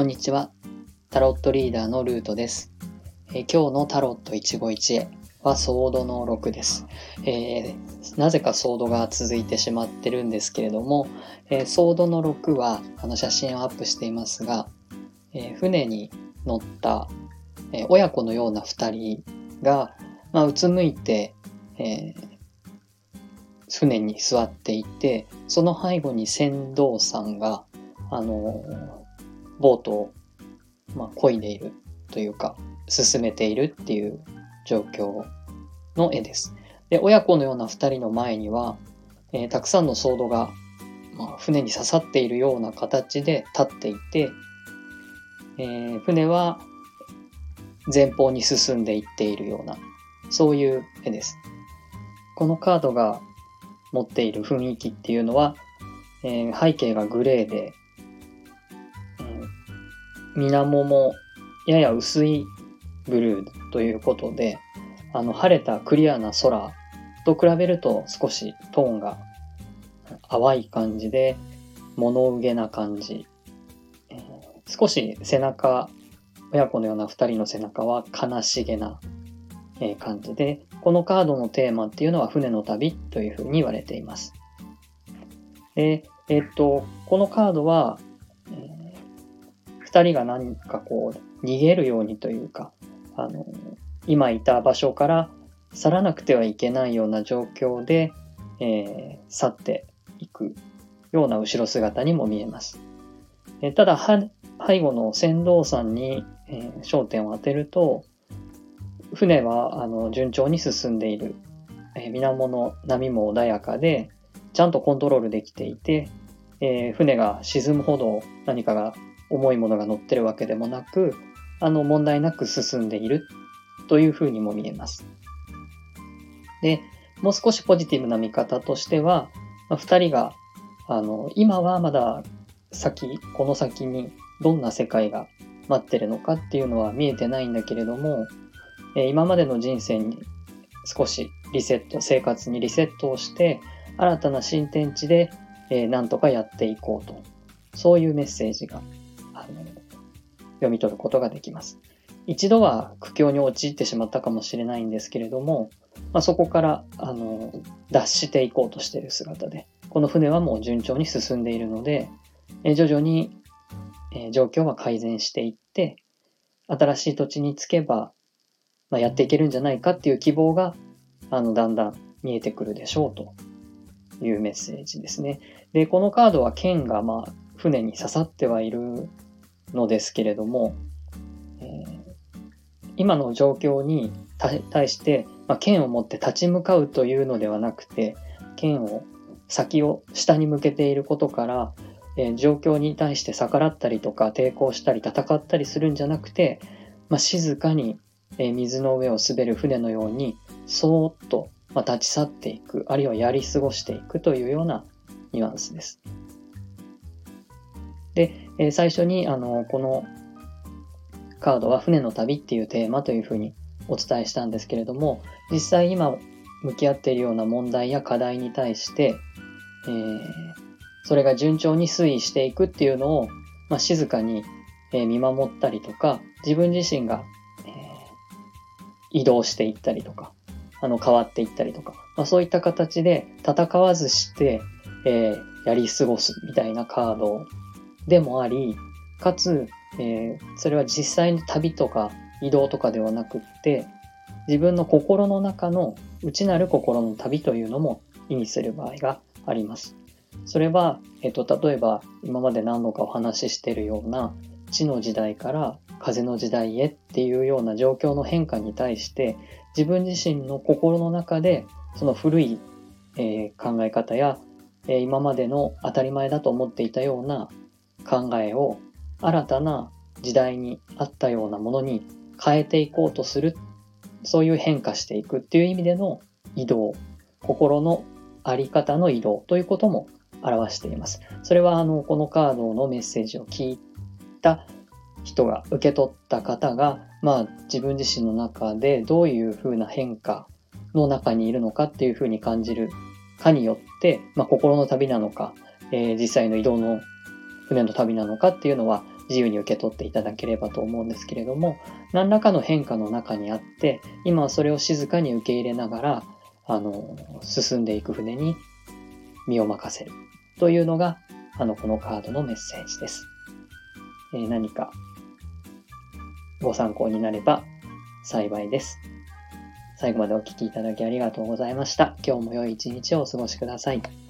こんにちは。タロットリーダーのルートです。えー、今日のタロット一期一会はソードの6です、えー、なぜかソードが続いてしまってるんですけれども、えー、ソードの6はあの写真をアップしていますが、え船に乗った、え親子のような2人が、まあ、うつむいて、え船に座っていて、その背後に船頭さんが、あのボートを、まあ、漕いでいるというか、進めているっていう状況の絵です。で、親子のような二人の前には、えー、たくさんのソードが、まあ、船に刺さっているような形で立っていて、えー、船は前方に進んでいっているような、そういう絵です。このカードが持っている雰囲気っていうのは、えー、背景がグレーで、水面もやや薄いブルーということで、あの、晴れたクリアな空と比べると少しトーンが淡い感じで、物憂げな感じ。少し背中、親子のような二人の背中は悲しげな、え感じで、このカードのテーマっていうのは船の旅というふうに言われています。で、えっと、このカードは、二人が何かこう、逃げるようにというか、あの、今いた場所から去らなくてはいけないような状況で、えー、去っていくような後ろ姿にも見えます。えー、ただ、背後の船頭さんに、えー、焦点を当てると、船はあの順調に進んでいる。えー、水面の波も穏やかで、ちゃんとコントロールできていて、えー、船が沈むほど何かが重いものが乗ってるわけでもなく、あの、問題なく進んでいるというふうにも見えます。で、もう少しポジティブな見方としては、ま、2人が、あの、今はまだ先、この先にどんな世界が待ってるのかっていうのは見えてないんだけれども、え今までの人生に少しリセット、生活にリセットをして、新たな新天地で、えー、なんとかやっていこうと。そういうメッセージが読み取ることができます。一度は苦境に陥ってしまったかもしれないんですけれども、まあ、そこからあの脱していこうとしている姿で、この船はもう順調に進んでいるので、え徐々に、え状況は改善していって、新しい土地に着けば、まあ、やっていけるんじゃないかっていう希望が、あの、だんだん見えてくるでしょうというメッセージですね。で、このカードは剣が、まあ、船に刺さってはいるのですけれども、えー、今の状況に対して、まあ、剣を持って立ち向かうというのではなくて、剣を先を下に向けていることから、えー、状況に対して逆らったりとか抵抗したり戦ったりするんじゃなくて、まあ、静かに、えー、水の上を滑る船のようにそーっと、ま立ち去っていくあるいはやり過ごしていくというようなニュアンスです。で、え最初にあのこのカードは船の旅っていうテーマというふうにお伝えしたんですけれども、実際今向き合っているような問題や課題に対して、えー、それが順調に推移していくっていうのを、まあ、静かに、え見守ったりとか、自分自身が、えー、移動していったりとか、あの変わっていったりとか、まあ、そういった形で戦わずして、えー、やり過ごすみたいなカードをでもあり、かつ、えー、それは実際の旅とか移動とかではなくって、自分の心の中の内なる心の旅というのも意味する場合があります。それは、えっ、ー、と、例えば今まで何度かお話ししているような地の時代から風の時代へっていうような状況の変化に対して自分自身の心の中でその古い、えー、考え方や、えー、今までの当たり前だと思っていたような考えを新たな時代に合ったようなものに変えていこうとする、そういう変化していくっていう意味での移動、心のあり方の移動ということも表しています。それはあの、このカードのメッセージを聞いた人が、受け取った方が、まあ自分自身の中でどういうふうな変化の中にいるのかっていうふうに感じるかによって、まあ心の旅なのか、えー、実際の移動の船の旅なのかっていうのは自由に受け取っていただければと思うんですけれども、何らかの変化の中にあって、今はそれを静かに受け入れながら、あの、進んでいく船に身を任せるというのが、あの、このカードのメッセージです。えー、何かご参考になれば幸いです。最後までお聴きいただきありがとうございました。今日も良い一日をお過ごしください。